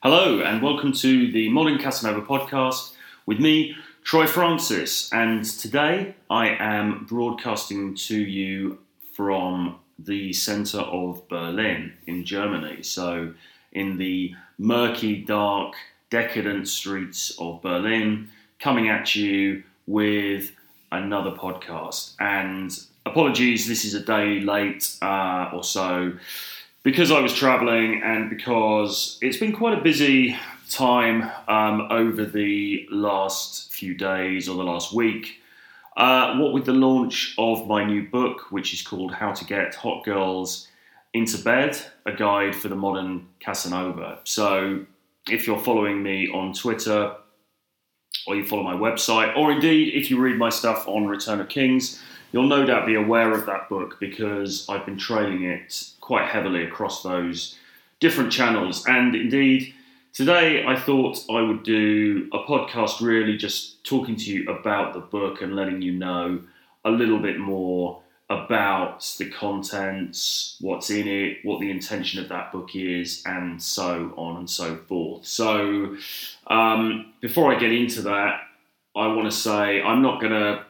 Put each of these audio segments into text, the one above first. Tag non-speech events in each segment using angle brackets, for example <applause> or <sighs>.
Hello, and welcome to the Modern Casanova podcast with me, Troy Francis. And today I am broadcasting to you from the centre of Berlin in Germany. So, in the murky, dark, decadent streets of Berlin, coming at you with another podcast. And apologies, this is a day late uh, or so because I was traveling and because it's been quite a busy time um, over the last few days or the last week. Uh, what with the launch of my new book, which is called How to Get Hot Girls into Bed, a guide for the modern Casanova. So, if you're following me on Twitter or you follow my website, or indeed if you read my stuff on Return of Kings, you'll no doubt be aware of that book because I've been trailing it quite heavily across those different channels. And indeed, today I thought I would do a podcast really just talking to you about the book and letting you know a little bit more about the contents, what's in it, what the intention of that book is, and so on and so forth. So, um, before I get into that, I want to say I'm not going to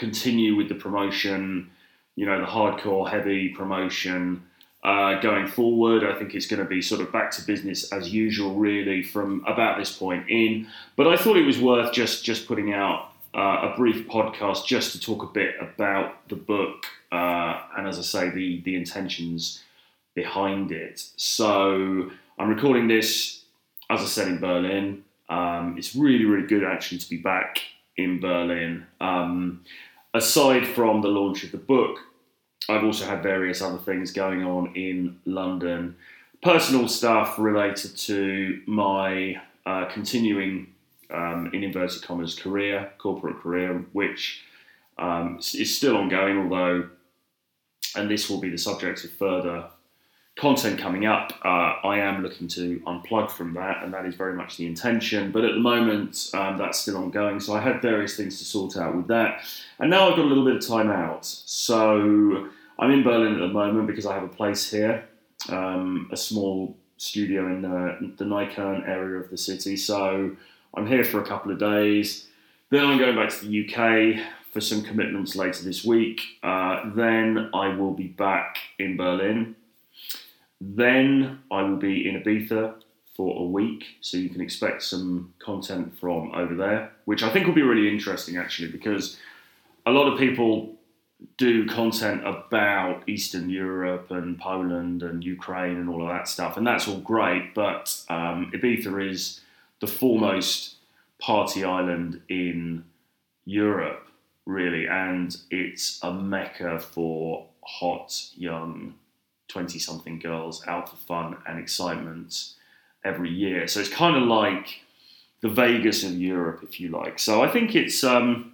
continue with the promotion, you know, the hardcore heavy promotion uh, going forward. I think it's going to be sort of back to business as usual, really, from about this point in. But I thought it was worth just just putting out uh, a brief podcast just to talk a bit about the book uh, and, as I say, the the intentions behind it. So I'm recording this, as I said, in Berlin. Um, it's really, really good actually to be back in Berlin. Um, aside from the launch of the book, I've also had various other things going on in London, personal stuff related to my uh, continuing, um, in inverted commas, career, corporate career, which um, is still ongoing, although, and this will be the subject of further content coming up, uh, I am looking to unplug from that, and that is very much the intention. But at the moment, um, that's still ongoing. So I had various things to sort out with that. And now I've got a little bit of time out. So I'm in Berlin at the moment because I have a place here, um, a small studio in the, the Neukölln area of the city. So I'm here for a couple of days. Then I'm going back to the UK for some commitments later this week. Uh, then I will be back in Berlin then I will be in Ibiza for a week, so you can expect some content from over there, which I think will be really interesting actually, because a lot of people do content about Eastern Europe and Poland and Ukraine and all of that stuff, and that's all great. But um, Ibiza is the foremost party island in Europe, really, and it's a mecca for hot young 20 something girls out for fun and excitement every year. So it's kind of like the Vegas of Europe, if you like. So I think it's, um,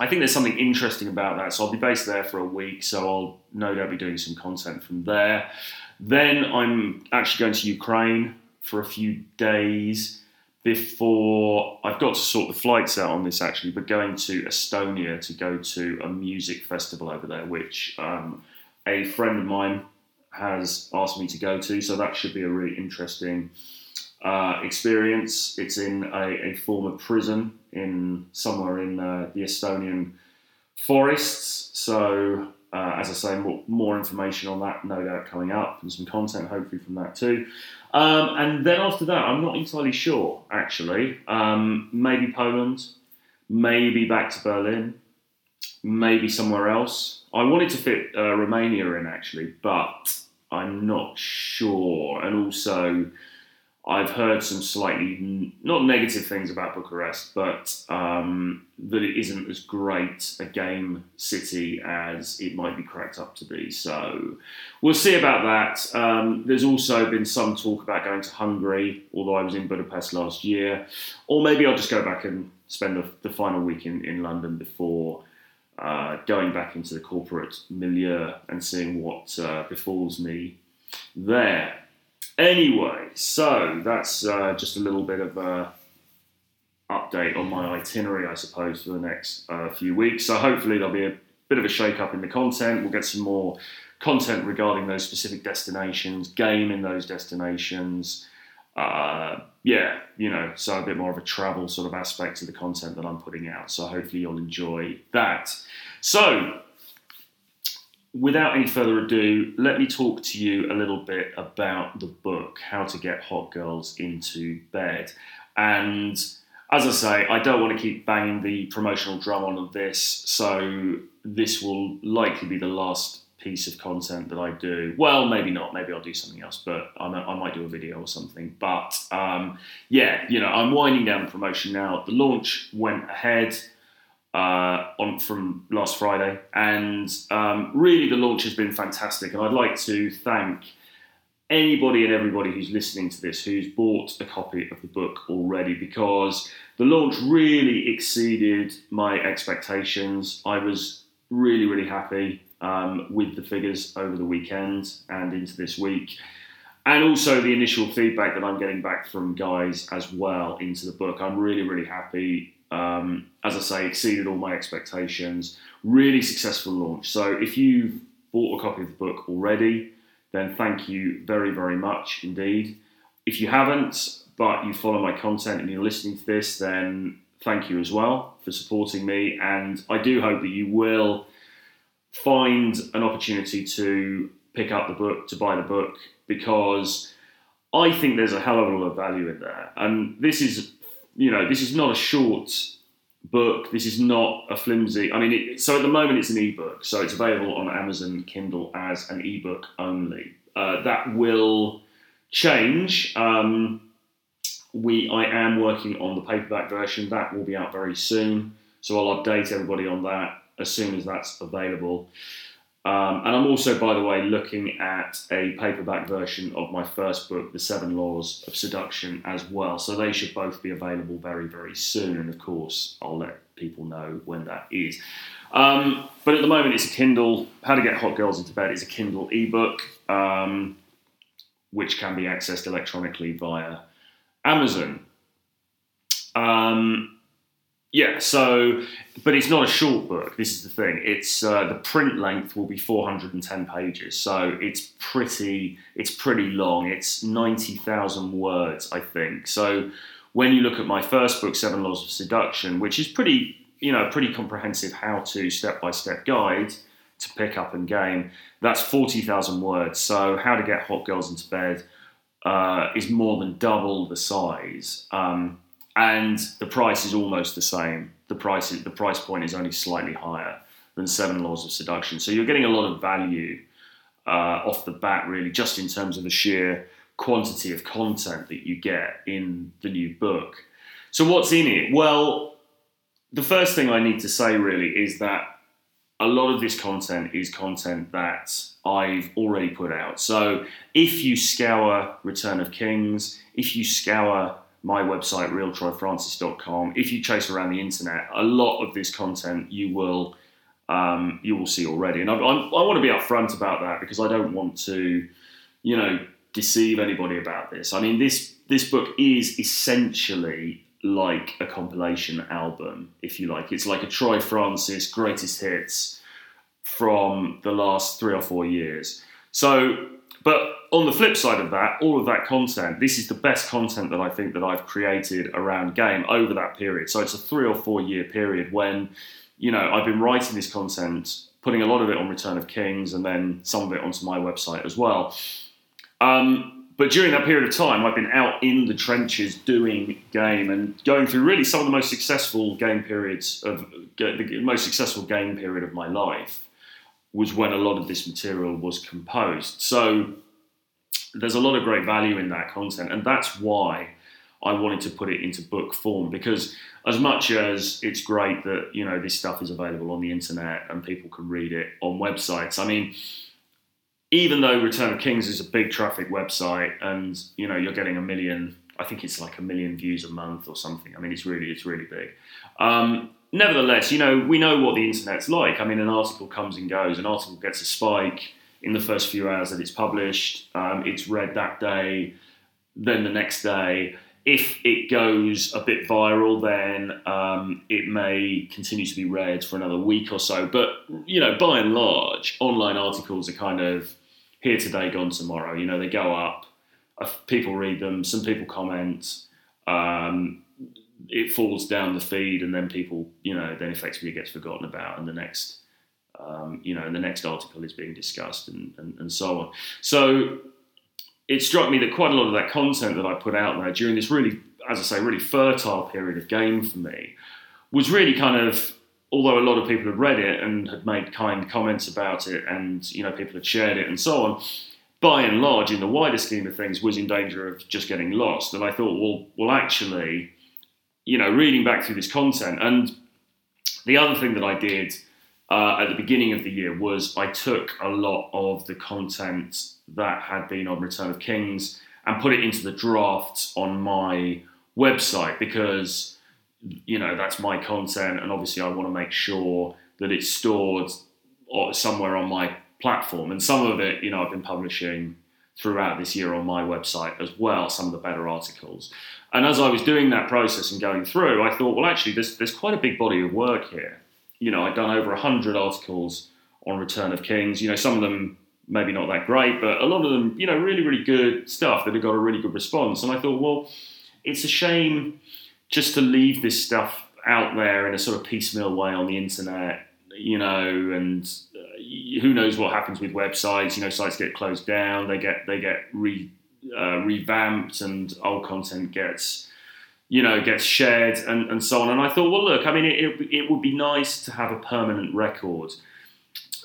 I think there's something interesting about that. So I'll be based there for a week. So I'll no doubt be doing some content from there. Then I'm actually going to Ukraine for a few days before I've got to sort the flights out on this actually, but going to Estonia to go to a music festival over there, which um, a friend of mine has asked me to go to. So that should be a really interesting uh, experience. It's in a, a, former prison in somewhere in uh, the Estonian forests. So uh, as I say, more, more, information on that, no doubt, coming up, and some content hopefully from that too. Um, and then after that, I'm not entirely sure actually. Um, maybe Poland, maybe back to Berlin, maybe somewhere else. I wanted to fit uh, Romania in actually, but I'm not sure. And also, I've heard some slightly not negative things about Bucharest, but um, that it isn't as great a game city as it might be cracked up to be. So we'll see about that. Um, there's also been some talk about going to Hungary, although I was in Budapest last year, or maybe I'll just go back and spend the, the final week in, in London before uh, going back into the corporate milieu and seeing what uh, befalls me there. Anyway, so that's uh, just a little bit of a update on my itinerary, I suppose, for the next uh, few weeks. So hopefully there'll be a bit of a shake up in the content. We'll get some more content regarding those specific destinations, game in those destinations, uh, yeah, you know, so a bit more of a travel sort of aspect to the content that I'm putting out. So hopefully you'll enjoy that. So, without any further ado, let me talk to you a little bit about the book, How to Get Hot Girls into Bed. And as I say, I don't want to keep banging the promotional drum on this, so this will likely be the last piece of content that I do. Well, maybe not. Maybe I'll do something else, but I, I might do a video or something. But um, yeah, you know, I'm winding down the promotion now. The launch went ahead uh, on from last Friday, and um, really the launch has been fantastic. And I'd like to thank anybody and everybody who's listening to this who's bought a copy of the book already because the launch really exceeded my expectations. I was really, really happy um, with the figures over the weekend and into this week. And also the initial feedback that I'm getting back from guys as well into the book. I'm really, really happy. Um, as I say, exceeded all my expectations. Really successful launch. So if you've bought a copy of the book already, then thank you very, very much indeed. If you haven't, but you follow my content and you're listening to this, then thank you as well for supporting me. And I do hope that you will find an opportunity to pick up the book, to buy the book, because I think there's a hell of a lot of value in there. And this is, you know, this is not a short book. This is not a flimsy. I mean, it, so at the moment it's an ebook, so it's available on Amazon Kindle as an ebook only. Uh, that will change. Um, we, I am working on the paperback version. That will be out very soon. So I'll update everybody on that as soon as that's available. Um, and I'm also, by the way, looking at a paperback version of my first book, The Seven Laws of Seduction, as well. So they should both be available very, very soon. And of course, I'll let people know when that is. Um, but at the moment, it's a Kindle. How to Get Hot Girls into Bed is a Kindle ebook, um, which can be accessed electronically via Amazon. Um, yeah, so, but it's not a short book. This is the thing. It's uh, the print length will be 410 pages, so it's pretty. It's pretty long. It's 90,000 words, I think. So, when you look at my first book, Seven Laws of Seduction, which is pretty, you know, pretty comprehensive how-to step-by-step guide to pick up and game, that's 40,000 words. So, how to get hot girls into bed uh, is more than double the size. Um, and the price is almost the same. The price the price point is only slightly higher than Seven Laws of Seduction. So you're getting a lot of value uh, off the bat, really, just in terms of the sheer quantity of content that you get in the new book. So what's in it? Well, the first thing I need to say really is that a lot of this content is content that I've already put out. So if you scour Return of Kings, if you scour my website, realtroyfrancis.com. If you chase around the internet, a lot of this content you will um, you will see already. And I, I, I want to be upfront about that because I don't want to, you know, deceive anybody about this. I mean, this this book is essentially like a compilation album, if you like. It's like a Troy Francis greatest hits from the last three or four years. So but on the flip side of that, all of that content, this is the best content that I think that I've created around game over that period. So it's a three or four year period when, you know, I've been writing this content, putting a lot of it on Return of Kings, and then some of it onto my website as well. Um, but during that period of time, I've been out in the trenches doing game and going through really some of the most successful game periods of the most successful game period of my life was when a lot of this material was composed. So there's a lot of great value in that content, and that's why I wanted to put it into book form because as much as it's great that you know this stuff is available on the internet and people can read it on websites, I mean, even though Return of Kings is a big traffic website and you know you're getting a million, I think it's like a million views a month or something. I mean, it's really it's really big. Um, nevertheless, you know, we know what the internet's like. I mean, an article comes and goes. An article gets a spike in the first few hours that it's published. Um, it's read that day, then the next day. If it goes a bit viral, then um, it may continue to be read for another week or so. But you know, by and large, online articles are kind of here today, gone tomorrow. You know, they go up uh, people read them, some people comment. Um, it falls down the feed, and then people, you know, then effectively it gets forgotten about, and the next, um, you know, the next article is being discussed, and, and, and so on. So it struck me that quite a lot of that content that I put out there during this really, as I say, really fertile period of game for me was really kind of, although a lot of people had read it and had made kind comments about it, and you know, people had shared it and so on. By and large, in the wider scheme of things, was in danger of just getting lost. And I thought, well, well, actually, you know, reading back through this content, and the other thing that I did uh, at the beginning of the year was I took a lot of the content that had been on Return of Kings and put it into the drafts on my website because you know that's my content. And obviously I want to make sure that it's stored somewhere on my platform. And some of it you know I've been publishing throughout this year on my website as well some of the better articles. And as I was doing that process and going through I thought well actually there's, there's quite a big body of work here. You know I'd done over 100 articles on Return of Kings. You know some of them maybe not that great, but a lot of them, you know, really, really good stuff that have got a really good response. And I thought, well, it's a shame just to leave this stuff out there in a sort of piecemeal way on the internet, you know, and uh, who knows what happens with websites. You know, sites get closed down, they get they get re, uh, revamped, and old content gets you know gets shared and, and so on. And I thought, well, look, I mean, it, it, it would be nice to have a permanent record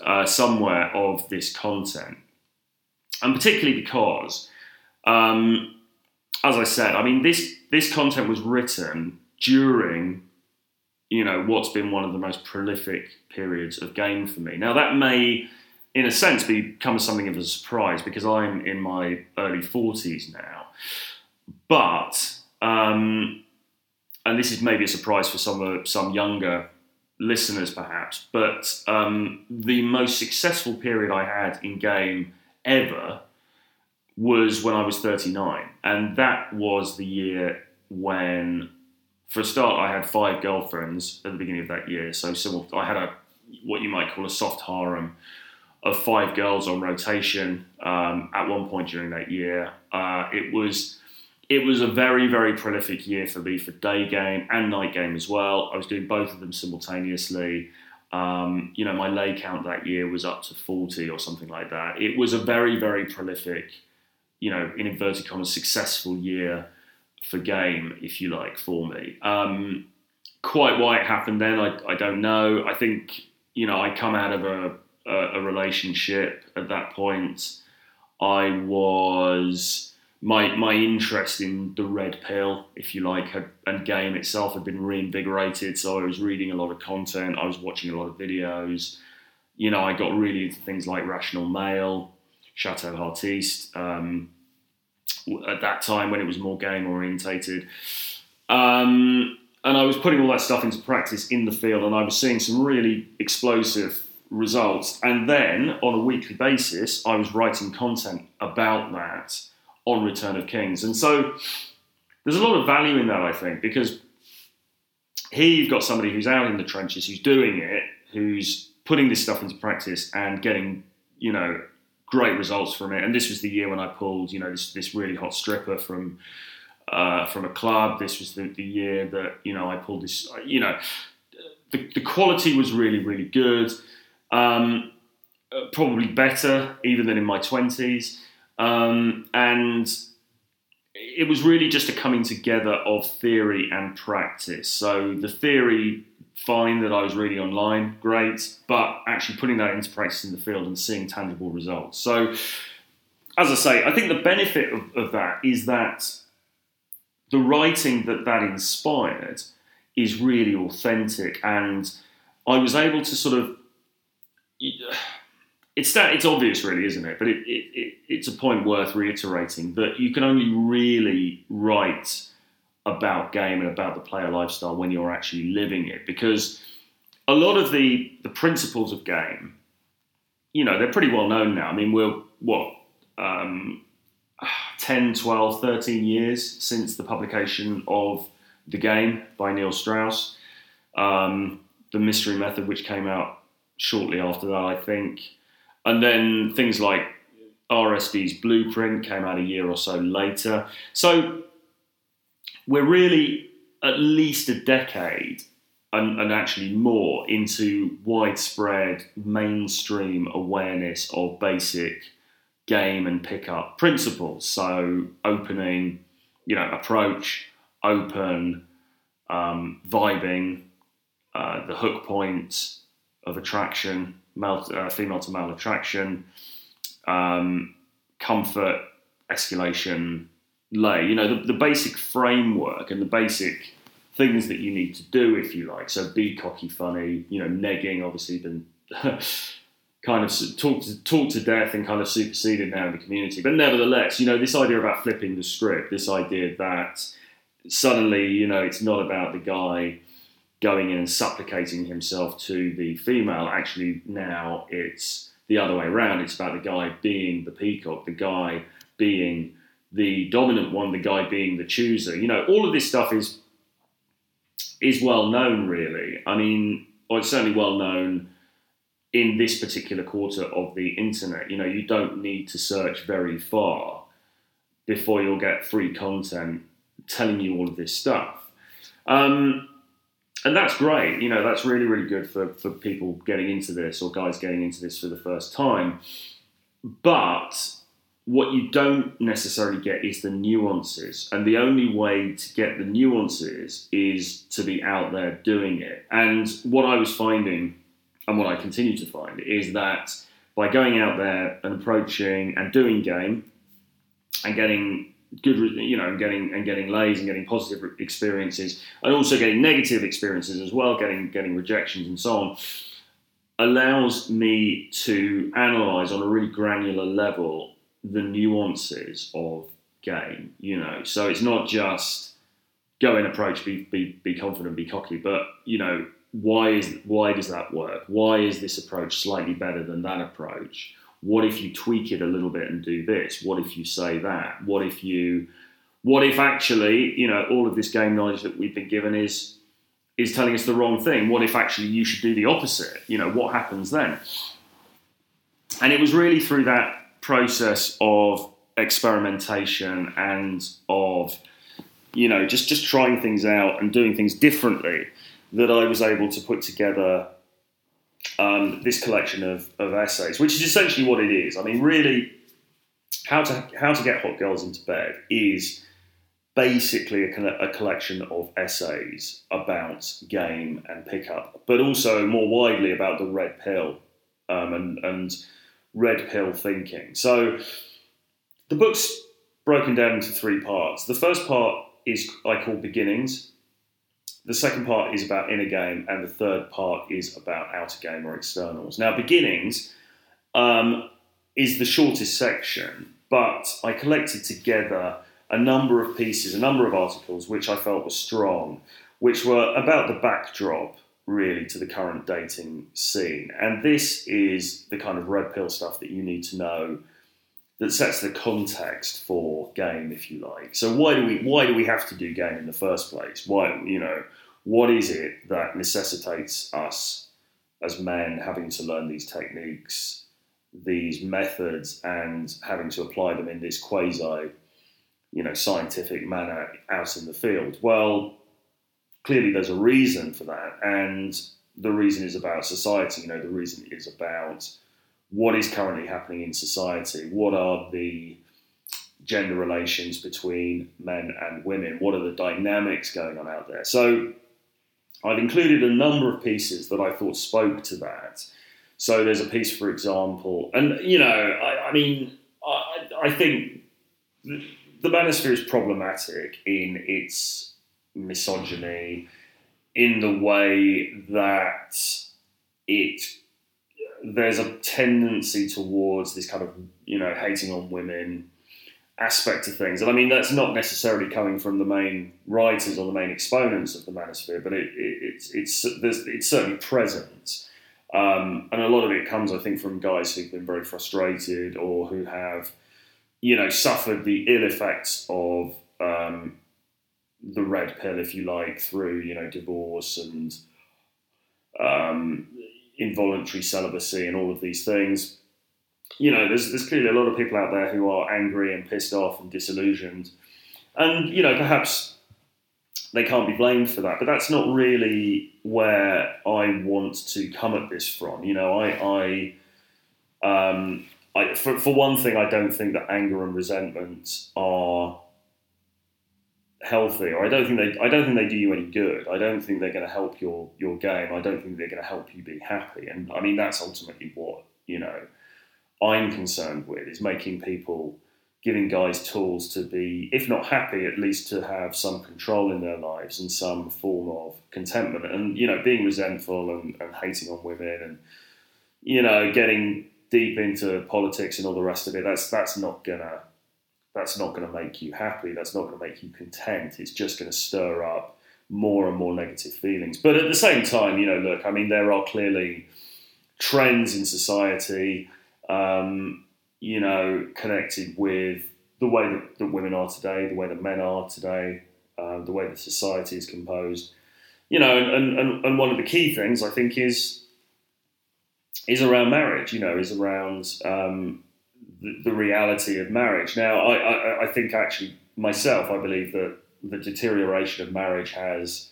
uh, somewhere of this content. And particularly because, um, as I said, I mean, this, this content was written during, you know, what's been one of the most prolific periods of game for me. Now, that may, in a sense, become something of a surprise because I'm in my early 40s now. But, um, and this is maybe a surprise for some, some younger listeners perhaps, but um, the most successful period I had in game ever was when I was 39. And that was the year when, for a start, I had five girlfriends at the beginning of that year. So I had a what you might call a soft harem of five girls on rotation um, at one point during that year. Uh, it was it was a very, very prolific year for me for day game and night game as well. I was doing both of them simultaneously. Um, you know, my lay count that year was up to 40 or something like that. It was a very, very prolific, you know, in inverted commas, successful year for game, if you like, for me. Um, quite why it happened then, I, I, don't know. I think, you know, I come out of a, a, a relationship at that point. I was my my interest in the red pill, if you like, had, and game itself had been reinvigorated. So I was reading a lot of content, I was watching a lot of videos. You know, I got really into things like Rational Male, Chateau Heartiste. Um, at that time, when it was more game orientated, um, and I was putting all that stuff into practice in the field, and I was seeing some really explosive results. And then, on a weekly basis, I was writing content about that on Return of Kings. And so there's a lot of value in that, I think, because here you've got somebody who's out in the trenches, who's doing it, who's putting this stuff into practice and getting, you know, great results from it. And this was the year when I pulled, you know, this, this really hot stripper from uh, from a club. This was the, the year that, you know, I pulled this, you know, the, the quality was really, really good. Um, uh, probably better even than in my 20s. Um, and it was really just a coming together of theory and practice. So the theory, fine that I was reading online, great, but actually putting that into practice in the field and seeing tangible results. So, as I say, I think the benefit of, of that is that the writing that that inspired is really authentic, and I was able to sort of it's that it's obvious, really, isn't it? But it, it, it, it's a point worth reiterating that you can only really write about game and about the player lifestyle when you're actually living it, because a lot of the the principles of game, you know, they're pretty well known now. I mean, we're what um, <sighs> 10, 12, 13 years since the publication of the game by Neil Strauss, um, the Mystery Method, which came out shortly after that, I think and then things like RSD's Blueprint came out a year or so later. So we're really at least a decade and, and, actually more into widespread mainstream awareness of basic game and pickup principles. So opening, you know, approach, open, um, vibing, uh, the hook point of attraction, male, uh, female to male attraction, um, comfort, escalation, lay. You know, the, the basic framework and the basic things that you need to do, if you like. So be cocky, funny. You know, negging obviously been <laughs> kind of talked to, talked to death and kind of superseded now in the community. But nevertheless, you know, this idea about flipping the script, this idea that suddenly, you know, it's not about the guy going in and supplicating himself to the female. Actually, now it's the other way around. It's about the guy being the peacock, the guy being the dominant one, the guy being the chooser. You know, all of this stuff is is well known, really. I mean, or it's certainly well known in this particular quarter of the internet. You know, you don't need to search very far before you'll get free content telling you all of this stuff. Um, and that's great. You know, that's really, really good for, for people getting into this or guys getting into this for the first time. But what you don't necessarily get is the nuances. And the only way to get the nuances is to be out there doing it. And what I was finding, and what I continue to find, is that by going out there and approaching and doing game and getting good, you know, and getting and getting lays and getting positive experiences, and also getting negative experiences as well, getting getting rejections and so on, allows me to analyze on a really granular level the nuances of game. You know, so it's not just go in, approach, be be be confident, be cocky, but you know. Why is why does that work? Why is this approach slightly better than that approach? What if you tweak it a little bit and do this? What if you say that? What if you what if actually, you know, all of this game knowledge that we've been given is is telling us the wrong thing? What if actually you should do the opposite? You know, what happens then? And it was really through that process of experimentation and of you know just just trying things out and doing things differently that I was able to put together um, this collection of, of essays, which is essentially what it is. I mean, really, how to how to get hot girls into bed is basically a, a, collection of essays about game and pickup, but also more widely about the red pill um, and, and red pill thinking. So the book's broken down into three parts. The first part is I call beginnings, the second part is about inner game, and the third part is about outer game or externals. Now, beginnings um, is the shortest section, but I collected together a number of pieces, a number of articles which I felt were strong, which were about the backdrop really to the current dating scene. And this is the kind of red pill stuff that you need to know that sets the context for game, if you like. So why do we why do we have to do game in the first place? Why you know what is it that necessitates us as men having to learn these techniques, these methods, and having to apply them in this quasi, you know, scientific manner out in the field? Well, clearly there's a reason for that, and the reason is about society. You know, the reason is about what is currently happening in society. What are the gender relations between men and women? What are the dynamics going on out there? So I've included a number of pieces that I thought spoke to that. So there's a piece, for example, and you know, I, I mean, I, I think the manosphere is problematic in its misogyny, in the way that it there's a tendency towards this kind of you know hating on women aspect of things. And I mean, that's not necessarily coming from the main writers or the main exponents of the manosphere, but it, it, it's, it's, it's certainly present. Um, and a lot of it comes, I think, from guys who've been very frustrated or who have, you know, suffered the ill effects of um, the red pill, if you like, through, you know, divorce and um, involuntary celibacy and all of these things you know, there's there's clearly a lot of people out there who are angry and pissed off and disillusioned, and you know, perhaps they can't be blamed for that. But that's not really where I want to come at this from. You know, I, I, um, I for, for one thing, I don't think that anger and resentment are healthy, or I don't think they, I don't think they do you any good. I don't think they're going to help your your game. I don't think they're going to help you be happy. And I mean, that's ultimately what you know I'm concerned with is making people giving guys tools to be, if not happy, at least to have some control in their lives and some form of contentment. And, you know, being resentful and, and hating on women and, you know, getting deep into politics and all the rest of it, that's that's not gonna that's not gonna make you happy. That's not gonna make you content. It's just gonna stir up more and more negative feelings. But at the same time, you know, look, I mean, there are clearly trends in society. Um, you know, connected with the way that, that women are today, the way that men are today, uh, the way that society is composed. You know, and, and, and one of the key things I think is is around marriage. You know, is around um, the, reality of marriage. Now, I, I, I think actually myself, I believe that the deterioration of marriage has,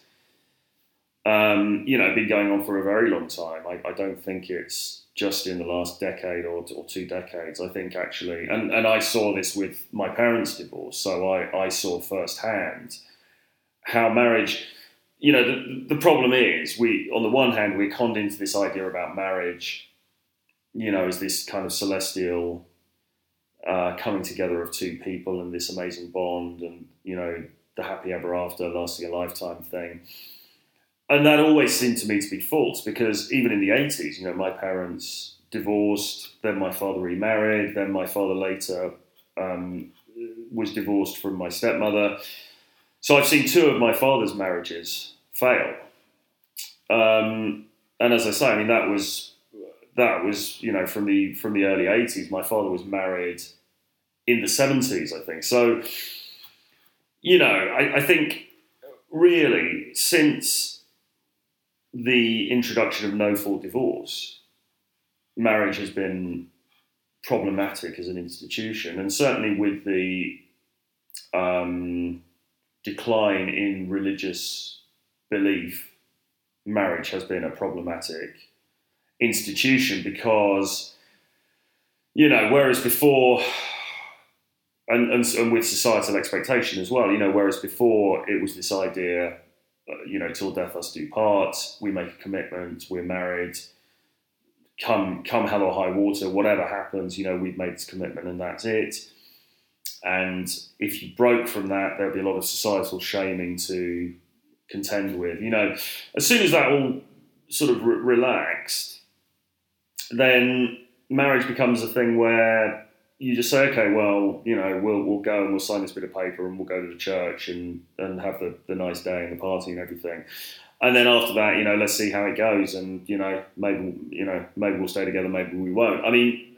um, you know, been going on for a very long time. I, I don't think it's just in the last decade or, or two decades. I think actually, and, and I saw this with my parents' divorce, so I, I saw firsthand how marriage. You know, the, the problem is we, on the one hand, we're conned into this idea about marriage, you know, as this kind of celestial uh, coming together of two people and this amazing bond and, you know, the happy ever after, lasting a lifetime thing and that always seemed to me to be false because even in the 80s, you know, my parents divorced, then my father remarried, then my father later um, was divorced from my stepmother. So I've seen two of my father's marriages fail. Um, and as I say, I mean that was that was you know from the from the early 80s. My father was married in the 70s, I think. So you know, I, I think really since the introduction of no fault divorce, marriage has been problematic as an institution, and certainly with the um, decline in religious belief, marriage has been a problematic institution because, you know, whereas before, and, and, and with societal expectation as well, you know, whereas before it was this idea uh, you know, till death us do part. We make a commitment. We're married. Come, come hell or high water, whatever happens, you know, we've made this commitment and that's it. And if you broke from that, there'd be a lot of societal shaming to contend with. You know, as soon as that all sort of re- relaxed, then marriage becomes a thing where you just say, okay, well, you know, we'll we'll go and we'll sign this bit of paper and we'll go to the church and and have the, the nice day and the party and everything. And then after that, you know, let's see how it goes, and you know, maybe you know, maybe we'll stay together, maybe we won't. I mean,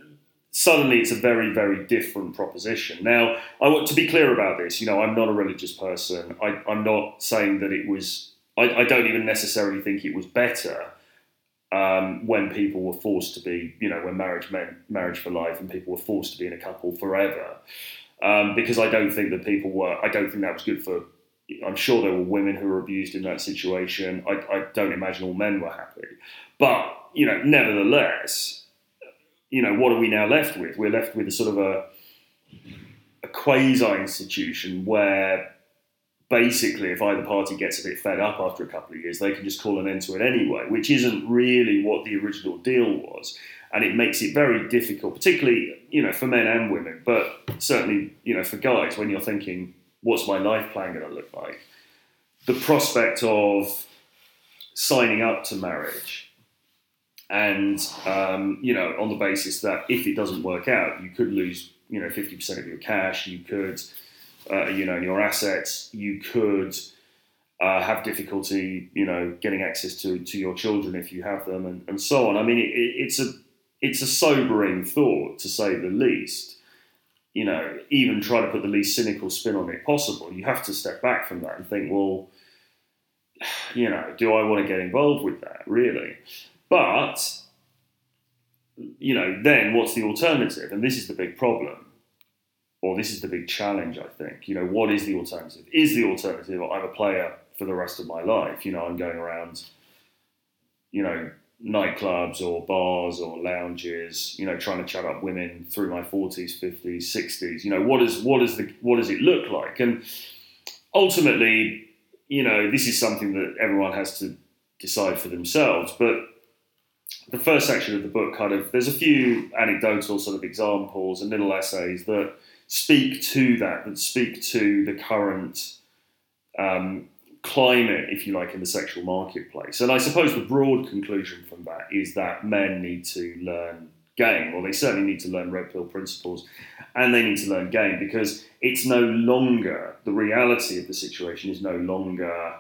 suddenly it's a very very different proposition. Now, I want to be clear about this. You know, I'm not a religious person. I, I'm not saying that it was. I, I don't even necessarily think it was better um, when people were forced to be, you know, when marriage meant marriage for life and people were forced to be in a couple forever. Um, because I don't think that people were, I don't think that was good for, I'm sure there were women who were abused in that situation. I, I don't imagine all men were happy. But, you know, nevertheless, you know, what are we now left with? We're left with a sort of a, a quasi institution where basically, if either party gets a bit fed up after a couple of years, they can just call an end to it anyway, which isn't really what the original deal was. And it makes it very difficult, particularly, you know, for men and women, but certainly, you know, for guys, when you're thinking, what's my life plan going to look like? The prospect of signing up to marriage and, um, you know, on the basis that if it doesn't work out, you could lose, you know, 50% of your cash, you could uh, you know, your assets, you could uh, have difficulty, you know, getting access to, to your children if you have them, and, and so on. I mean, it, it's a it's a sobering thought to say the least. You know, even try to put the least cynical spin on it possible. You have to step back from that and think, well, <sighs> you know, do I want to get involved with that really? But you know, then what's the alternative? And this is the big problem, or this is the big challenge, I think. You know, what is the alternative? Is the alternative I'm a player for the rest of my life? You know, I'm going around, you know, nightclubs or bars or lounges, you know, trying to chat up women through my 40s, 50s, 60s. You know, what is what is the what does it look like? And ultimately, you know, this is something that everyone has to decide for themselves. But the first section of the book kind of there's a few anecdotal sort of examples and little essays that speak to that, that speak to the current um, climate, if you like, in the sexual marketplace. And I suppose the broad conclusion from that is that men need to learn game, or they certainly need to learn red pill principles, and they need to learn game because it's no longer the reality of the situation is no longer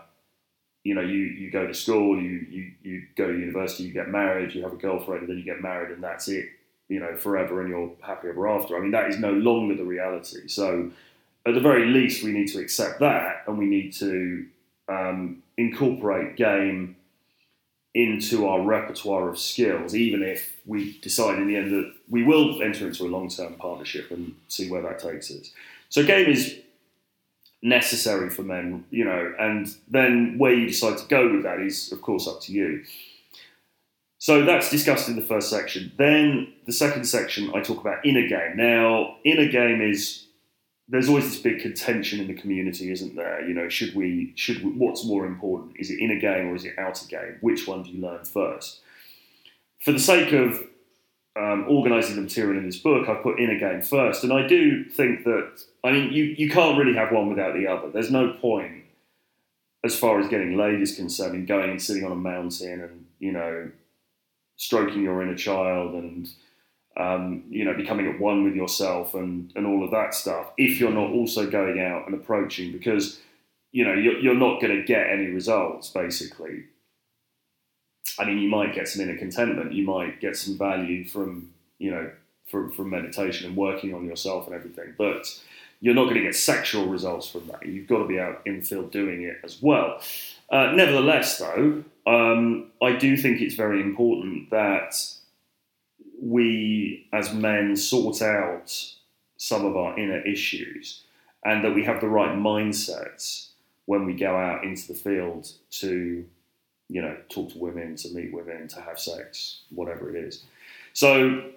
you know, you, you go to school, you, you, you go to university, you get married, you have a girlfriend, and then you get married, and that's it, you know, forever, and you're happy ever after. I mean, that is no longer the reality. So, at the very least, we need to accept that, and we need to um, incorporate game into our repertoire of skills, even if we decide in the end that we will enter into a long term partnership and see where that takes us. So, game is necessary for men, you know, and then where you decide to go with that is, of course, up to you. So that's discussed in the first section. Then the second section, I talk about inner game. Now, inner game is there's always this big contention in the community, isn't there? You know, should we should we, what's more important? Is it inner game or is it outer game? Which one do you learn first? For the sake of um, organising the material in this book, I put inner game first, and I do think that I mean you you can't really have one without the other. There's no point as far as getting laid is concerned in going and sitting on a mountain and you know stroking your inner child and um, you know becoming at one with yourself and and all of that stuff. If you're not also going out and approaching, because you know you're, you're not going to get any results basically I mean, you might get some inner contentment. You might get some value from, you know, from, from meditation and working on yourself and everything. But you're not going to get sexual results from that. You've got to be out in the field doing it as well. Uh, nevertheless, though, um, I do think it's very important that we as men sort out some of our inner issues and that we have the right mindsets when we go out into the field to you know, talk to women, to meet women, to have sex, whatever it is. So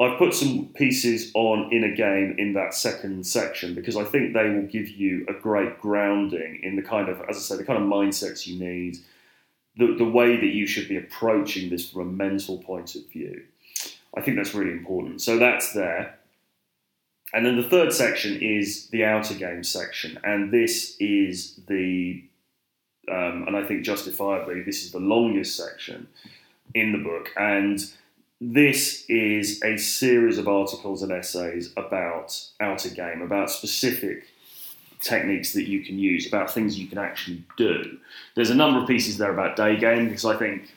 I've put some pieces on inner game in that second section because I think they will give you a great grounding in the kind of, as I said, the kind of mindsets you need, the, the way that you should be approaching this from a mental point of view. I think that's really important. So that's there. And then the third section is the outer game section, and this is the um, and I think justifiably, this is the longest section in the book. And this is a series of articles and essays about outer game, about specific techniques that you can use, about things you can actually do. There's a number of pieces there about day game because I think,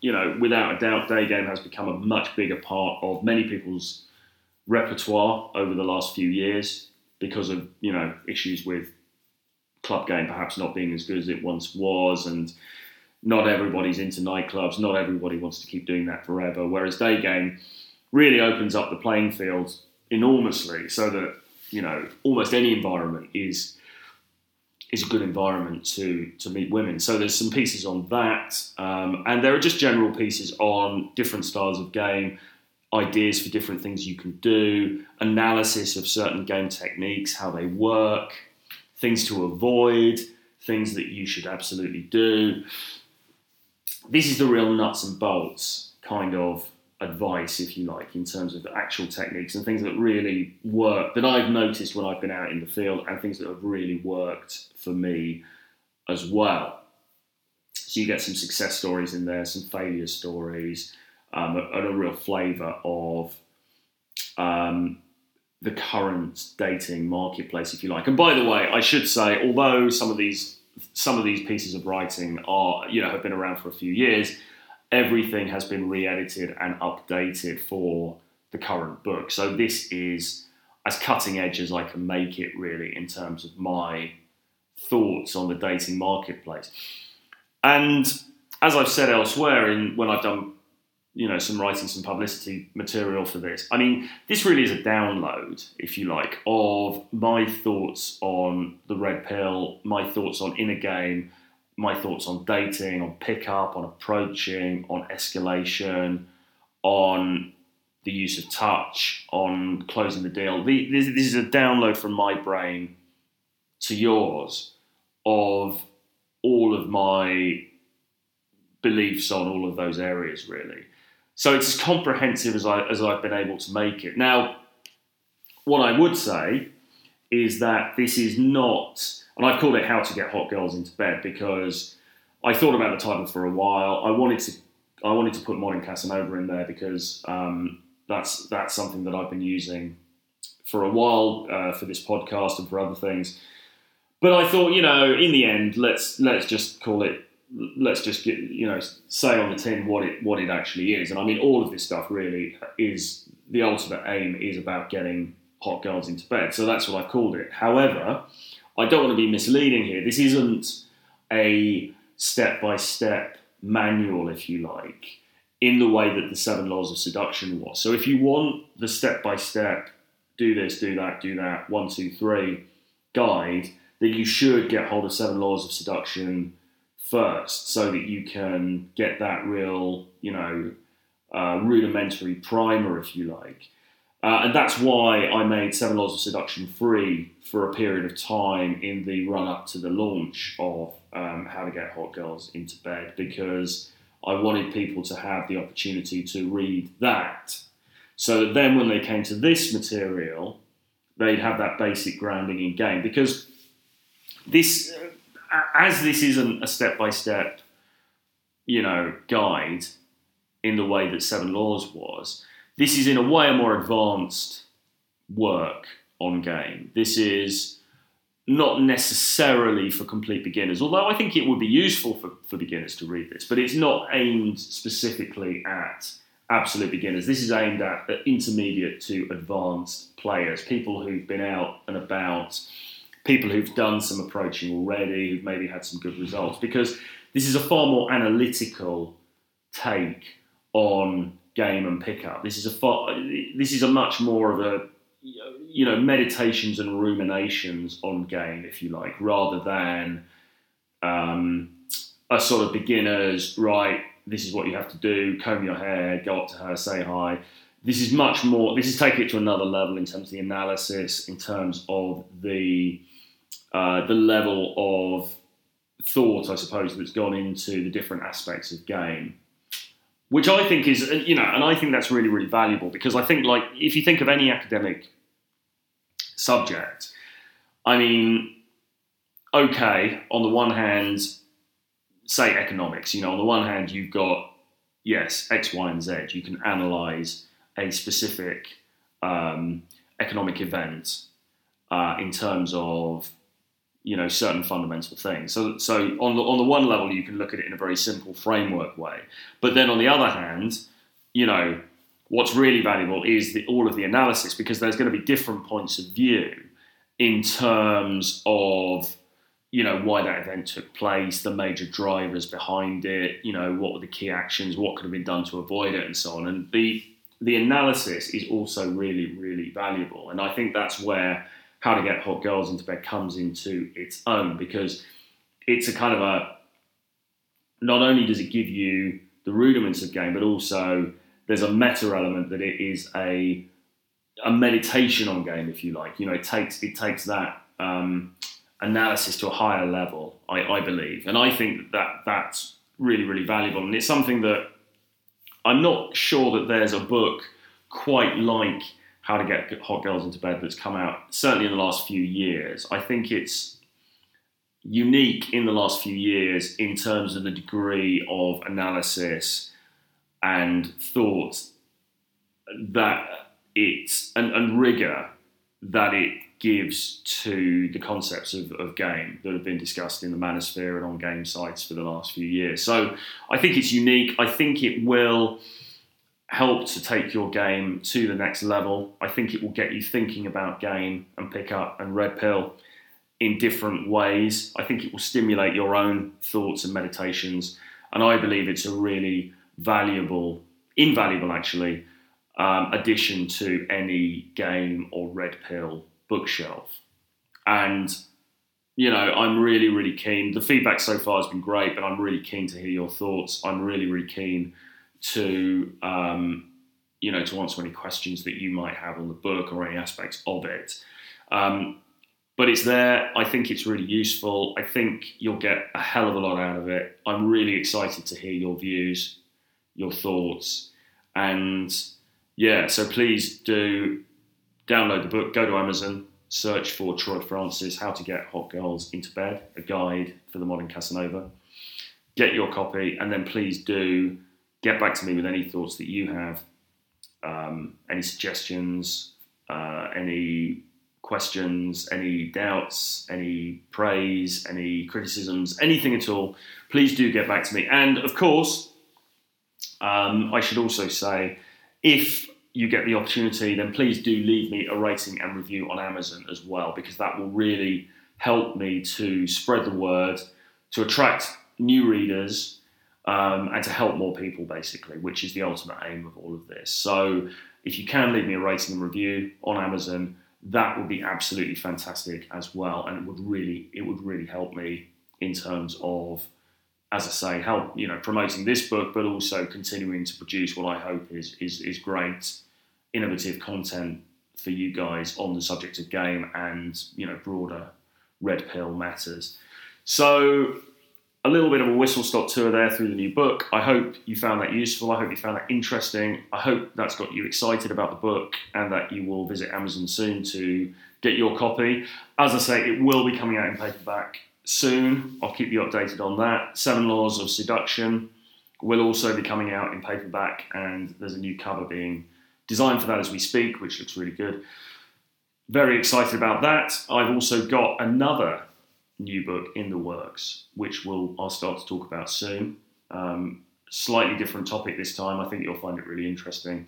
you know, without a doubt, day game has become a much bigger part of many people's repertoire over the last few years because of, you know, issues with club game perhaps not being as good as it once was, and not everybody's into nightclubs. Not everybody wants to keep doing that forever. Whereas day game really opens up the playing field enormously, so that you know almost any environment is is a good environment to to meet women. So there's some pieces on that, um, and there are just general pieces on different styles of game, ideas for different things you can do, analysis of certain game techniques, how they work things to avoid, things that you should absolutely do. This is the real nuts and bolts kind of advice, if you like, in terms of the actual techniques and things that really work that I've noticed when I've been out in the field and things that have really worked for me as well. So you get some success stories in there, some failure stories, um, and a real flavour of um, the current dating marketplace, if you like. And by the way, I should say, although some of these some of these pieces of writing are you know have been around for a few years, everything has been re-edited and updated for the current book. So this is as cutting edge as I can make it, really, in terms of my thoughts on the dating marketplace. And as I've said elsewhere, in when I've done you know, some writing, some publicity material for this. I mean, this really is a download, if you like, of my thoughts on the red pill, my thoughts on inner game, my thoughts on dating, on pickup, on approaching, on escalation, on the use of touch, on closing the deal. This, this is a download from my brain to yours of all of my beliefs on all of those areas, really. So it's as comprehensive as, I, as I've been able to make it. Now, what I would say is that this is not, and I've called it How to Get Hot Girls into Bed because I thought about the title for a while. I wanted to, I wanted to put Modern Casanova in there because um, that's that's something that I've been using for a while uh, for this podcast and for other things. But I thought, you know, in the end, let's let's just call it let's just get you know say on the tin what it what it actually is. And I mean, all of this stuff really is the ultimate aim is about getting hot girls into bed. So that's what I called it. However, I don't want to be misleading here. This isn't a step by step manual, if you like, in the way that the seven laws of seduction was. So if you want the step by step, do this, do that, do that, one, two, three guide, then you should get hold of seven laws of seduction first so that you can get that real, you know, uh, rudimentary primer, if you like. Uh, and that's why I made Seven Laws of Seduction free for a period of time in the run up to the launch of um, How to Get Hot Girls into Bed because I wanted people to have the opportunity to read that. So that then when they came to this material, they'd have that basic grounding in game. Because this, as this isn't a step by step, you know, guide in the way that Seven Laws was, this is in a way a more advanced work on game. This is not necessarily for complete beginners, although I think it would be useful for, for beginners to read this, but it's not aimed specifically at absolute beginners. This is aimed at intermediate to advanced players, people who've been out and about people who've done some approaching already, who've maybe had some good results, because this is a far more analytical take on game and pickup. This is a far, this is a much more of a you know meditations and ruminations on game, if you like, rather than um, a sort of beginners right. This is what you have to do: comb your hair, go up to her, say hi. This is much more. This is taking it to another level in terms of the analysis, in terms of the uh, the level of thought, I suppose, that's gone into the different aspects of game, which I think is, uh, you know, and I think that's really, really valuable because I think, like, if you think of any academic subject, I mean, okay, on the one hand, say economics, you know, on the one hand, you've got, yes, X, Y, and Z. You can analyze a specific um, economic event uh, in terms of you know certain fundamental things. So so on the on the one level you can look at it in a very simple framework way, but then on the other hand, you know what's really valuable is the, all of the analysis because there's going to be different points of view in terms of you know why that event took place, the major drivers behind it, you know what were the key actions, what could have been done to avoid it, and so on. And the the analysis is also really really valuable, and I think that's where how to get hot girls into bed comes into its own because it's a kind of a not only does it give you the rudiments of game, but also there's a meta element that it is a a meditation on game, if you like. You know, it takes it takes that um, analysis to a higher level, I, I, believe, and I think that that's really really valuable, and it's something that I'm not sure that there's a book quite like how to Get Hot Girls into Bed that's come out certainly in the last few years. I think it's unique in the last few years in terms of the degree of analysis and thought that it's and, and rigor that it gives to the concepts of, of, game that have been discussed in the manosphere and on game sites for the last few years. So I think it's unique. I think it will help to take your game to the next level. I think it will get you thinking about game and pick up and red pill in different ways. I think it will stimulate your own thoughts and meditations. And I believe it's a really valuable invaluable actually um, addition to any game or red pill bookshelf. And you know, I'm really, really keen. The feedback so far has been great, but I'm really keen to hear your thoughts. I'm really, really keen to, um, you know, to answer any questions that you might have on the book or any aspects of it. Um, but it's there. I think it's really useful. I think you'll get a hell of a lot out of it. I'm really excited to hear your views, your thoughts, and yeah. So please do download the book. Go to Amazon search for Troy Francis, How to Get Hot Girls into Bed, a guide for the modern Casanova. Get your copy, and then please do get back to me with any thoughts that you have, um, any suggestions, uh, any questions, any doubts, any praise, any criticisms, anything at all. Please do get back to me. And of course, um, I should also say if you get the opportunity, then please do leave me a rating and review on Amazon as well, because that will really help me to spread the word, to attract new readers, um, and to help more people, basically, which is the ultimate aim of all of this. So, if you can leave me a rating and review on Amazon, that would be absolutely fantastic as well, and it would really, it would really help me in terms of as I say, help you know promoting this book, but also continuing to produce what I hope is is is great, innovative content for you guys on the subject of game and you know broader red pill matters. So a little bit of a whistle stop tour there through the new book. I hope you found that useful. I hope you found that interesting. I hope that's got you excited about the book and that you will visit Amazon soon to get your copy. As I say, it will be coming out in paperback soon. I'll keep you updated on that. Seven Laws of Seduction will also be coming out in paperback, and there's a new cover being designed for that as we speak, which looks really good. Very excited about that. I've also got another new book in the works, which will I'll start to talk about soon. Um, slightly different topic this time. I think you'll find it really interesting.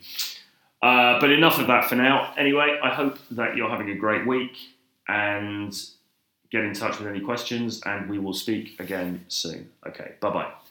Uh, but enough of that for now. Anyway, I hope that you're having a great week and get in touch with any questions, and we will speak again soon. Okay, bye bye.